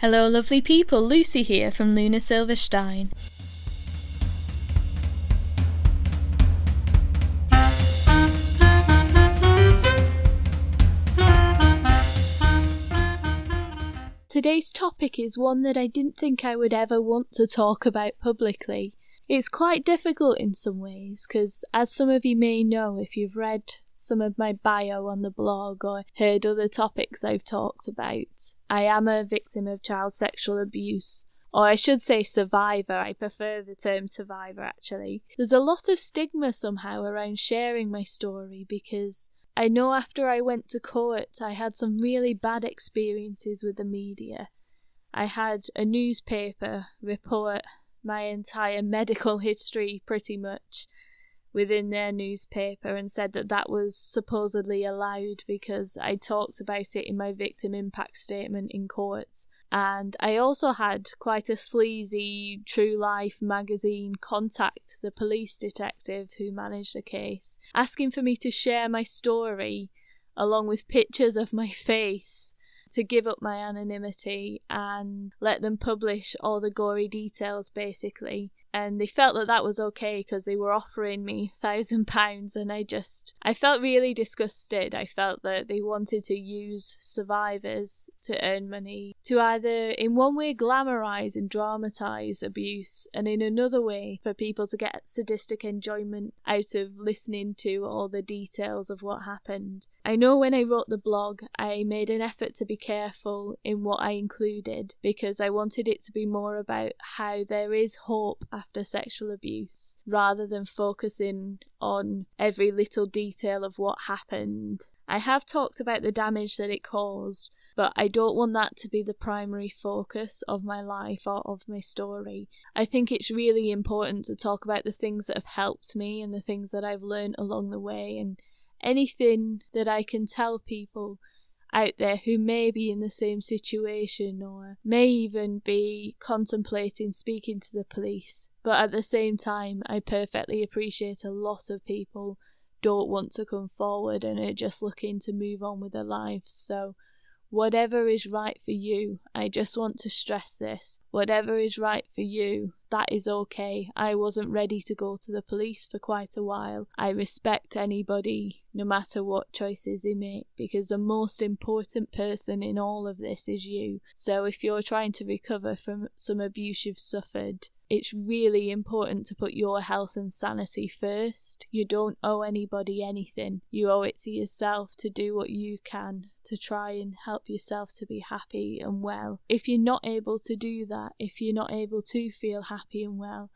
Hello, lovely people. Lucy here from Luna Silverstein. Today's topic is one that I didn't think I would ever want to talk about publicly. It's quite difficult in some ways because, as some of you may know if you've read some of my bio on the blog or heard other topics I've talked about, I am a victim of child sexual abuse. Or I should say survivor, I prefer the term survivor actually. There's a lot of stigma somehow around sharing my story because I know after I went to court, I had some really bad experiences with the media. I had a newspaper report my entire medical history pretty much within their newspaper and said that that was supposedly allowed because I talked about it in my victim impact statement in court. And I also had quite a sleazy True Life magazine contact the police detective who managed the case, asking for me to share my story along with pictures of my face to give up my anonymity and let them publish all the gory details basically and they felt that that was okay because they were offering me thousand pounds and i just i felt really disgusted. I felt that they wanted to use survivors to earn money to either in one way glamorize and dramatize abuse and in another way for people to get sadistic enjoyment out of listening to all the details of what happened. I know when i wrote the blog i made an effort to be careful in what i included because i wanted it to be more about how there is hope after sexual abuse rather than focusing on every little detail of what happened. I have talked about the damage that it caused, but I don't want that to be the primary focus of my life or of my story. I think it's really important to talk about the things that have helped me and the things that I've learned along the way and anything that I can tell people out there who may be in the same situation or may even be contemplating speaking to the police. But at the same time, I perfectly appreciate a lot of people don't want to come forward and are just looking to move on with their lives. So whatever is right for you. I just want to stress this. Whatever is right for you, that is okay. I wasn't ready to go to the police for quite a while. I respect anybody, no matter what choices they make, because the most important person in all of this is you. So if you're trying to recover from some abuse you've suffered, it's really important to put your health and sanity first. You don't owe anybody anything. You owe it to yourself to do what you can to try and help yourself to be happy and well. If you're not able to do that, if you're not able to feel happy and well,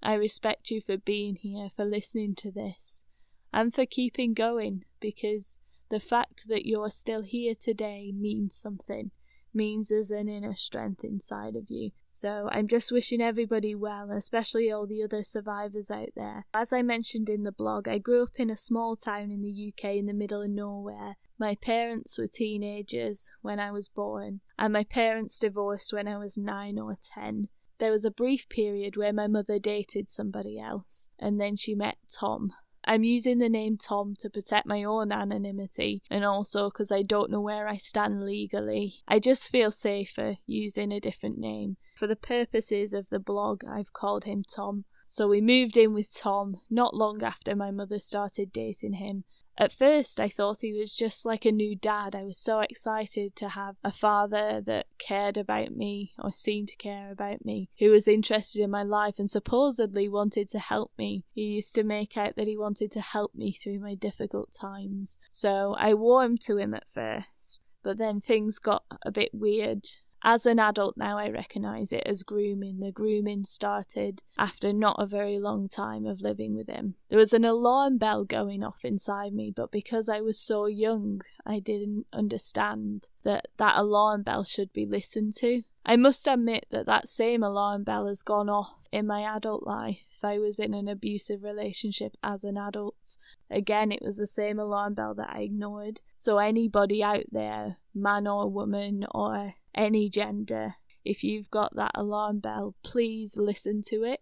I respect you for being here, for listening to this, and for keeping going because the fact that you're still here today means something means there's an inner strength inside of you. So I'm just wishing everybody well, especially all the other survivors out there. As I mentioned in the blog, I grew up in a small town in the UK in the middle of nowhere. My parents were teenagers when I was born, and my parents divorced when I was nine or ten. There was a brief period where my mother dated somebody else, and then she met Tom, I'm using the name Tom to protect my own anonymity and also because I don't know where I stand legally. I just feel safer using a different name. For the purposes of the blog, I've called him Tom. So we moved in with Tom not long after my mother started dating him, at first, I thought he was just like a new dad. I was so excited to have a father that cared about me or seemed to care about me, who was interested in my life and supposedly wanted to help me. He used to make out that he wanted to help me through my difficult times. So I warmed to him at first, but then things got a bit weird as an adult now, I recognise it as grooming. The grooming started after not a very long time of living with him. There was an alarm bell going off inside me, but because I was so young, I didn't understand that that alarm bell should be listened to. I must admit that that same alarm bell has gone off in my adult life. I was in an abusive relationship as an adult. Again, it was the same alarm bell that I ignored. So, anybody out there, man or woman or any gender, if you've got that alarm bell, please listen to it.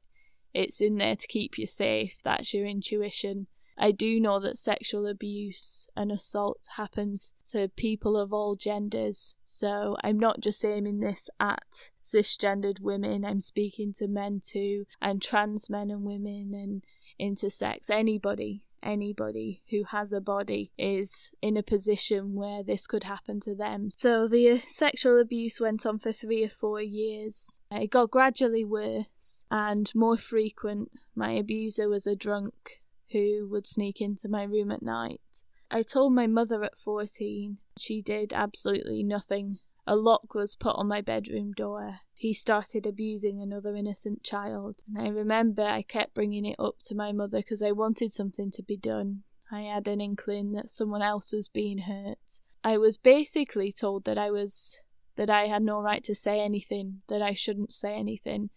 It's in there to keep you safe. That's your intuition. I do know that sexual abuse and assault happens to people of all genders. So I'm not just aiming this at cisgendered women, I'm speaking to men too, and trans men and women and intersex, anybody anybody who has a body is in a position where this could happen to them. So the uh, sexual abuse went on for three or four years. It got gradually worse and more frequent. My abuser was a drunk who would sneak into my room at night. I told my mother at 14. She did absolutely nothing. A lock was put on my bedroom door. He started abusing another innocent child. And I remember I kept bringing it up to my mother because I wanted something to be done. I had an inkling that someone else was being hurt. I was basically told that I was that I had no right to say anything, that I shouldn't say anything.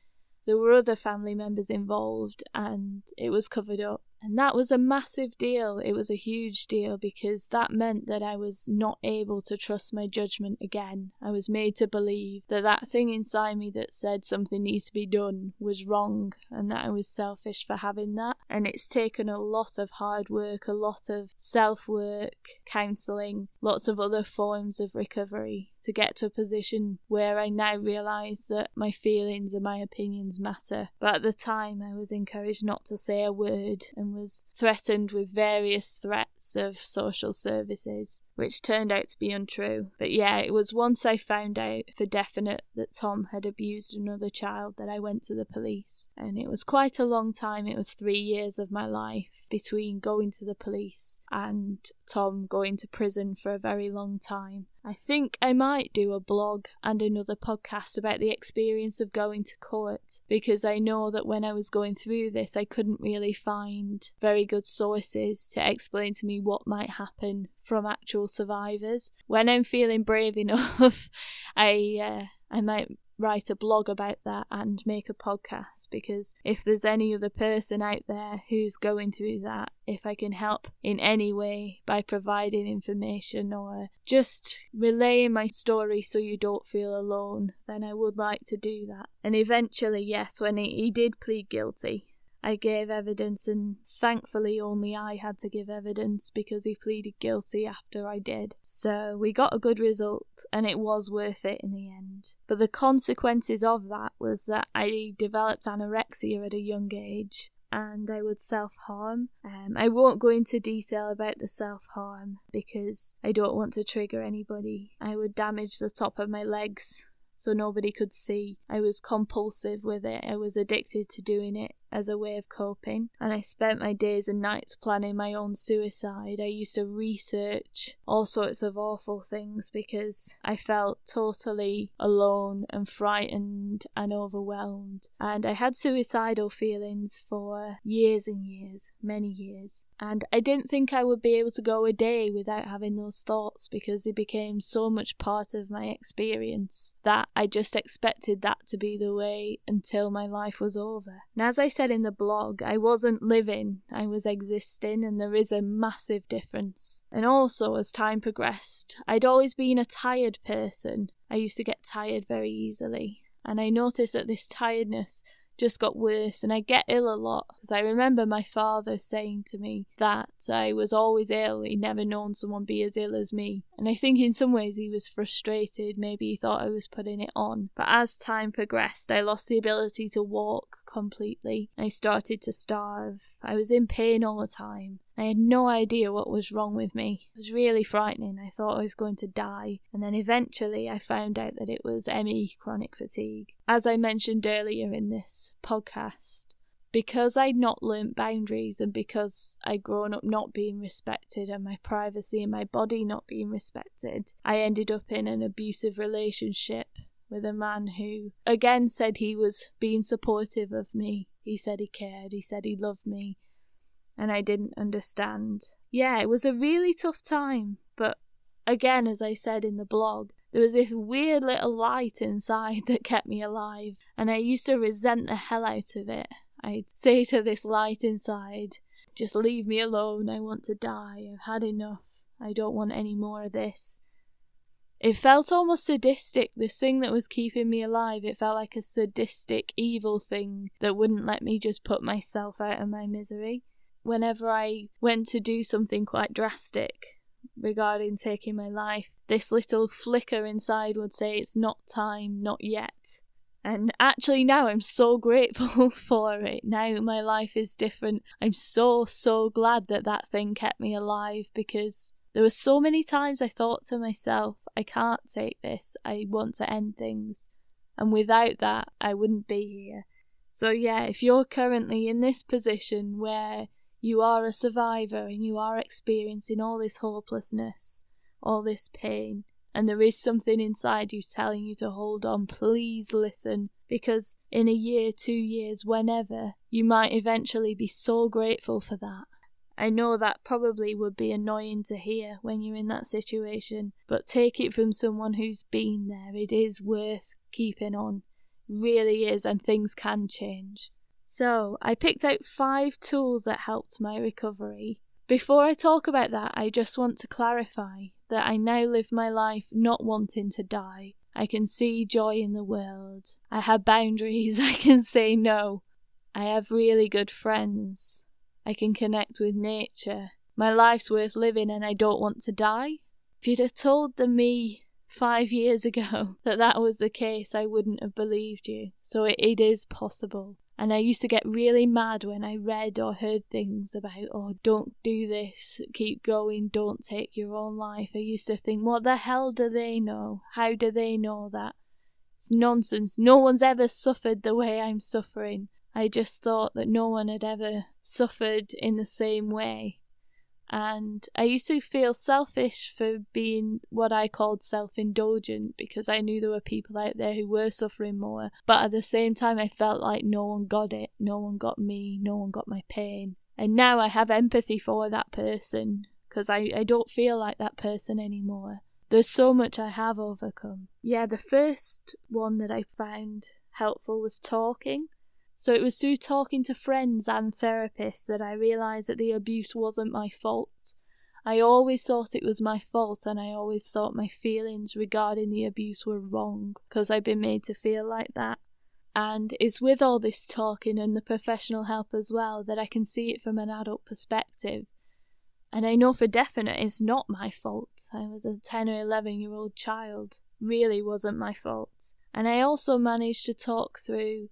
There were other family members involved and it was covered up. And that was a massive deal. It was a huge deal because that meant that I was not able to trust my judgment again. I was made to believe that that thing inside me that said something needs to be done was wrong and that I was selfish for having that. And it's taken a lot of hard work, a lot of self work, counselling, lots of other forms of recovery to get to a position where I now realise that my feelings and my opinions matter. But at the time, I was encouraged not to say a word and was threatened with various threats of social services, which turned out to be untrue. But yeah, it was once I found out for definite that Tom had abused another child that I went to the police. And it was quite a long time, it was three years of my life between going to the police and Tom going to prison for a very long time. I think I might do a blog and another podcast about the experience of going to court because I know that when I was going through this, I couldn't really find very good sources to explain to me what might happen from actual survivors. When I'm feeling brave enough, I uh, I might write a blog about that and make a podcast because if there's any other person out there who's going through that, if I can help in any way by providing information or just relaying my story so you don't feel alone, then I would like to do that. And eventually, yes, when he, he did plead guilty, I gave evidence, and thankfully, only I had to give evidence because he pleaded guilty after I did. So we got a good result, and it was worth it in the end. But the consequences of that was that I developed anorexia at a young age. And I would self harm. Um, I won't go into detail about the self harm because I don't want to trigger anybody. I would damage the top of my legs so nobody could see. I was compulsive with it. I was addicted to doing it as a way of coping, and I spent my days and nights planning my own suicide. I used to research all sorts of awful things because I felt totally alone and frightened and overwhelmed. And I had suicidal feelings for years and years, many years. And I didn't think I would be able to go a day without having those thoughts because they became so much part of my experience that I just expected that to be the way until my life was over. And as I said, said in the blog, I wasn't living, I was existing, and there is a massive difference. And also, as time progressed, I'd always been a tired person. I used to get tired very easily, and I noticed that this tiredness just got worse and I get ill a lot because I remember my father saying to me that I was always ill. He'd never known someone be as ill as me. And I think in some ways he was frustrated. Maybe he thought I was putting it on. But as time progressed, I lost the ability to walk completely. I started to starve. I was in pain all the time. I had no idea what was wrong with me. It was really frightening. I thought I was going to die. And then eventually I found out that it was ME, chronic fatigue. As I mentioned earlier in this podcast, because I'd not learnt boundaries and because I'd grown up not being respected and my privacy and my body not being respected, I ended up in an abusive relationship with a man who again said he was being supportive of me. He said he cared, he said he loved me, and I didn't understand. Yeah, it was a really tough time, but again, as I said in the blog, there was this weird little light inside that kept me alive, and I used to resent the hell out of it. I'd say to this light inside, just leave me alone, I want to die, I've had enough, I don't want any more of this. It felt almost sadistic, this thing that was keeping me alive. It felt like a sadistic, evil thing that wouldn't let me just put myself out of my misery. Whenever I went to do something quite drastic regarding taking my life, this little flicker inside would say, It's not time, not yet. And actually, now I'm so grateful for it. Now my life is different. I'm so, so glad that that thing kept me alive because there were so many times I thought to myself, I can't take this. I want to end things. And without that, I wouldn't be here. So, yeah, if you're currently in this position where you are a survivor and you are experiencing all this hopelessness, all this pain, and there is something inside you telling you to hold on, please listen. Because in a year, two years, whenever, you might eventually be so grateful for that. I know that probably would be annoying to hear when you're in that situation, but take it from someone who's been there. It is worth keeping on. Really is, and things can change. So, I picked out five tools that helped my recovery. Before I talk about that, I just want to clarify that I now live my life not wanting to die. I can see joy in the world. I have boundaries. I can say no. I have really good friends. I can connect with nature. My life's worth living and I don't want to die. If you'd have told the me five years ago that that was the case, I wouldn't have believed you. So it, it is possible. And I used to get really mad when I read or heard things about, oh, don't do this, keep going, don't take your own life. I used to think, what the hell do they know? How do they know that? It's nonsense. No one's ever suffered the way I'm suffering. I just thought that no one had ever suffered in the same way and I used to feel selfish for being what I called self indulgent because I knew there were people out there who were suffering more. But at the same time, I felt like no one got it, no one got me, no one got my pain. And now I have empathy for that person because I, I don't feel like that person anymore. There's so much I have overcome. Yeah, the first one that I found helpful was talking. So it was through talking to friends and therapists that I realised that the abuse wasn't my fault. I always thought it was my fault, and I always thought my feelings regarding the abuse were wrong because I'd been made to feel like that. And it's with all this talking and the professional help as well that I can see it from an adult perspective. And I know for definite it's not my fault. I was a 10 or 11 year old child. Really wasn't my fault. And I also managed to talk through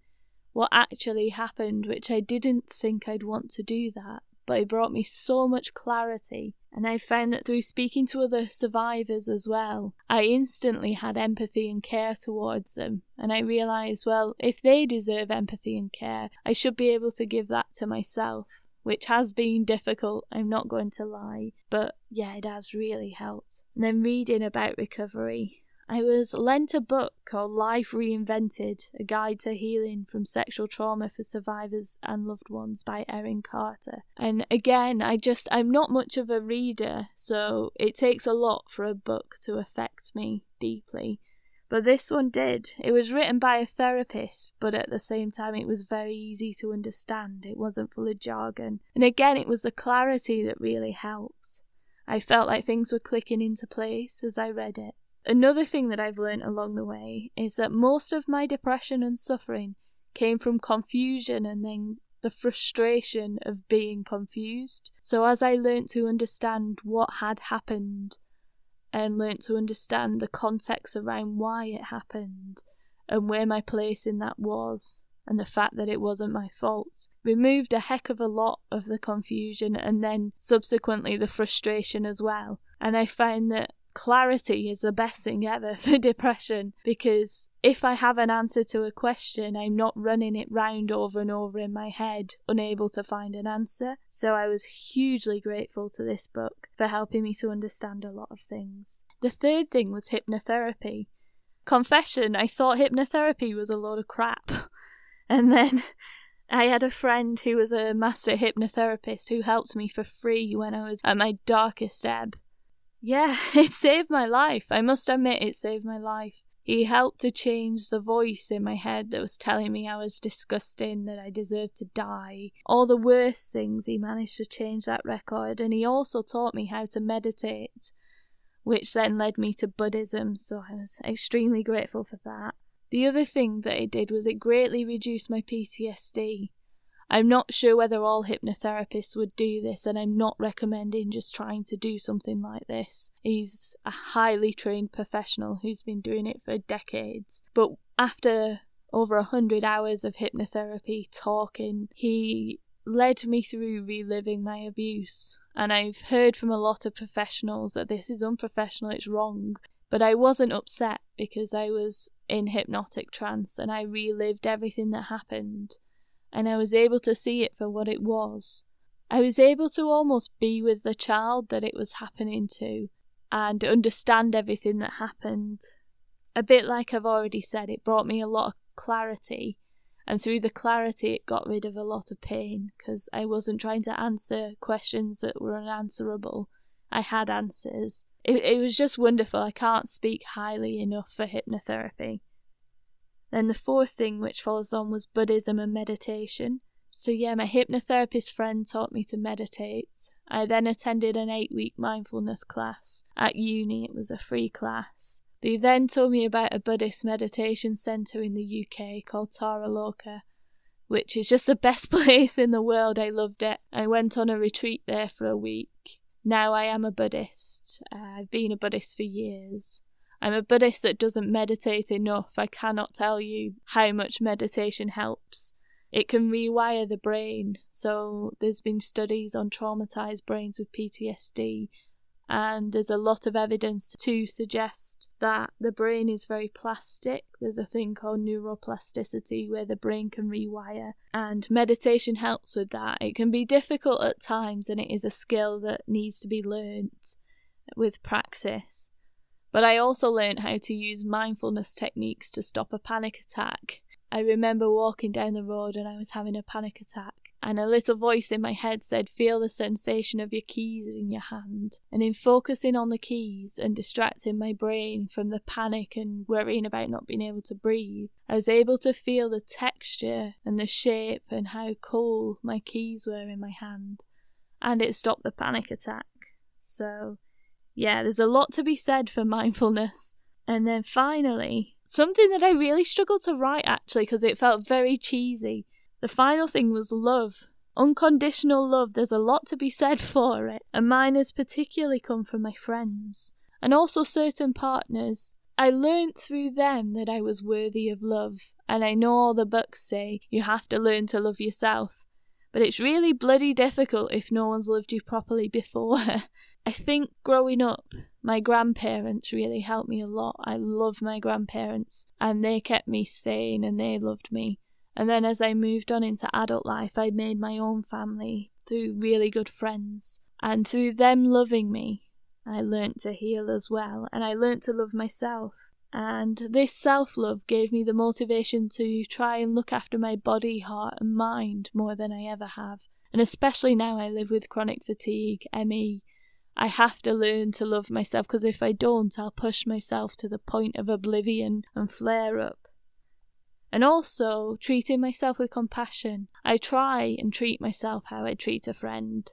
what actually happened, which I didn't think I'd want to do that, but it brought me so much clarity. And I found that through speaking to other survivors as well, I instantly had empathy and care towards them. And I realised, well, if they deserve empathy and care, I should be able to give that to myself which has been difficult, I'm not going to lie, but yeah, it has really helped. And then reading about recovery, I was lent a book called Life Reinvented A Guide to Healing from Sexual Trauma for Survivors and Loved Ones by Erin Carter. And again, I just, I'm not much of a reader, so it takes a lot for a book to affect me deeply. But this one did. It was written by a therapist, but at the same time, it was very easy to understand. It wasn't full of jargon. And again, it was the clarity that really helped. I felt like things were clicking into place as I read it. Another thing that I've learned along the way is that most of my depression and suffering came from confusion and then the frustration of being confused. So as I learnt to understand what had happened and learnt to understand the context around why it happened and where my place in that was and the fact that it wasn't my fault removed a heck of a lot of the confusion and then subsequently the frustration as well. And I found that clarity is the best thing ever for depression because if I have an answer to a question, I'm not running it round over and over in my head, unable to find an answer. So I was hugely grateful to this book for helping me to understand a lot of things. The third thing was hypnotherapy. Confession, I thought hypnotherapy was a load of crap. And then I had a friend who was a master hypnotherapist who helped me for free when I was at my darkest ebb. Yeah, it saved my life. I must admit, it saved my life. He helped to change the voice in my head that was telling me I was disgusting, that I deserved to die. All the worst things, he managed to change that record, and he also taught me how to meditate, which then led me to Buddhism, so I was extremely grateful for that. The other thing that it did was it greatly reduced my PTSD. I'm not sure whether all hypnotherapists would do this, and I'm not recommending just trying to do something like this. He's a highly trained professional who's been doing it for decades. But after over a hundred hours of hypnotherapy talking, he led me through reliving my abuse. And I've heard from a lot of professionals that this is unprofessional, it's wrong. But I wasn't upset because I was in hypnotic trance and I relived everything that happened. And I was able to see it for what it was. I was able to almost be with the child that it was happening to and understand everything that happened. A bit like I've already said, it brought me a lot of clarity and through the clarity it got rid of a lot of pain because I wasn't trying to answer questions that were unanswerable. I had answers. It, it was just wonderful. I can't speak highly enough for hypnotherapy. Then the fourth thing which follows on was Buddhism and meditation. So, yeah, my hypnotherapist friend taught me to meditate. I then attended an eight week mindfulness class at uni. It was a free class. They then told me about a Buddhist meditation centre in the UK called Taraloka, which is just the best place in the world. I loved it. I went on a retreat there for a week. Now I am a Buddhist. Uh, I've been a Buddhist for years. I'm a Buddhist that doesn't meditate enough. I cannot tell you how much meditation helps. It can rewire the brain. So, there's been studies on traumatized brains with PTSD and there's a lot of evidence to suggest that the brain is very plastic. There's a thing called neuroplasticity where the brain can rewire, and meditation helps with that. It can be difficult at times, and it is a skill that needs to be learnt with practice. But I also learned how to use mindfulness techniques to stop a panic attack. I remember walking down the road and I was having a panic attack and a little voice in my head said, Feel the sensation of your keys in your hand. And in focusing on the keys and distracting my brain from the panic and worrying about not being able to breathe, I was able to feel the texture and the shape and how cool my keys were in my hand. And it stopped the panic attack. So, yeah, there's a lot to be said for mindfulness. And then finally, something that I really struggled to write actually because it felt very cheesy the final thing was love. Unconditional love, there's a lot to be said for it, and mine has particularly come from my friends, and also certain partners. I learnt through them that I was worthy of love, and I know all the books say you have to learn to love yourself, but it's really bloody difficult if no one's loved you properly before. I think growing up, my grandparents really helped me a lot. I love my grandparents, and they kept me sane and they loved me. And then as I moved on into adult life, I made my own family through really good friends. And through them loving me, I learnt to heal as well, and I learnt to love myself. And this self love gave me the motivation to try and look after my body, heart, and mind more than I ever have. And especially now I live with chronic fatigue, ME, I have to learn to love myself because if I don't, I'll push myself to the point of oblivion and flare up and also treating myself with compassion. I try and treat myself how I treat a friend.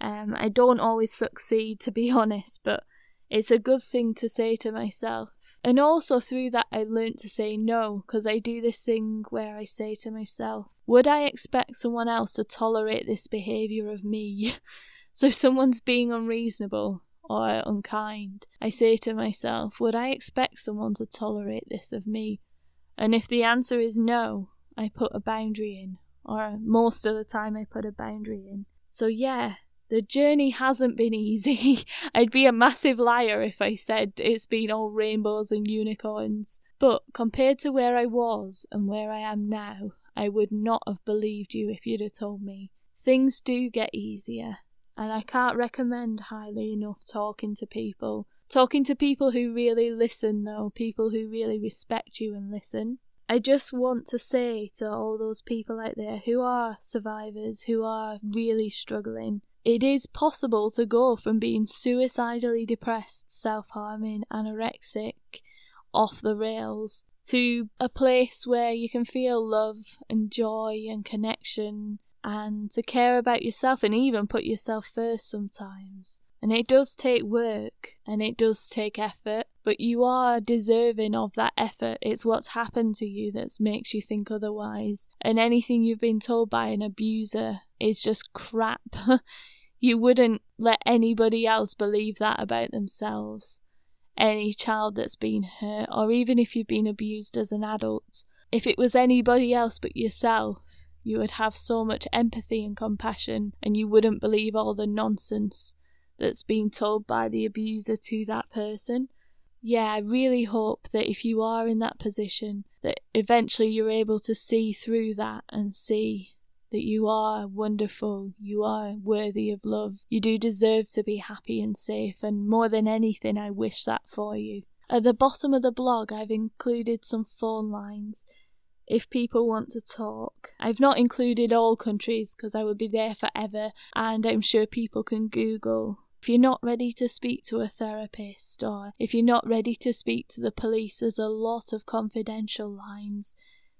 Um, I don't always succeed, to be honest, but it's a good thing to say to myself. And also through that, I learnt to say no, because I do this thing where I say to myself, would I expect someone else to tolerate this behaviour of me? so if someone's being unreasonable or unkind, I say to myself, would I expect someone to tolerate this of me? And if the answer is no, I put a boundary in, or most of the time I put a boundary in. So, yeah, the journey hasn't been easy. I'd be a massive liar if I said it's been all rainbows and unicorns. But compared to where I was and where I am now, I would not have believed you if you'd have told me. Things do get easier, and I can't recommend highly enough talking to people Talking to people who really listen, though, people who really respect you and listen. I just want to say to all those people out there who are survivors, who are really struggling, it is possible to go from being suicidally depressed, self harming, anorexic, off the rails, to a place where you can feel love and joy and connection and to care about yourself and even put yourself first sometimes. And it does take work and it does take effort, but you are deserving of that effort. It's what's happened to you that makes you think otherwise. And anything you've been told by an abuser is just crap. you wouldn't let anybody else believe that about themselves. Any child that's been hurt, or even if you've been abused as an adult, if it was anybody else but yourself, you would have so much empathy and compassion, and you wouldn't believe all the nonsense that's been told by the abuser to that person. Yeah, I really hope that if you are in that position, that eventually you're able to see through that and see that you are wonderful, you are worthy of love, you do deserve to be happy and safe, and more than anything, I wish that for you. At the bottom of the blog, I've included some phone lines if people want to talk. I've not included all countries because I would be there forever, and I'm sure people can Google if you're not ready to speak to a therapist or if you're not ready to speak to the police, there's a lot of confidential lines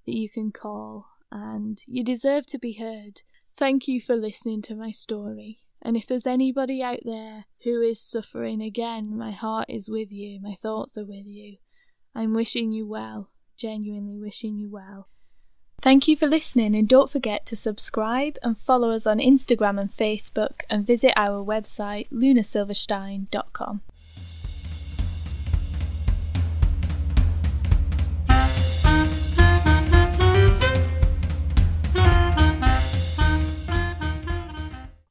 that you can call, and you deserve to be heard. Thank you for listening to my story. And if there's anybody out there who is suffering again, my heart is with you, my thoughts are with you. I'm wishing you well, genuinely wishing you well. Thank you for listening, and don't forget to subscribe and follow us on Instagram and Facebook, and visit our website lunasilverstein.com.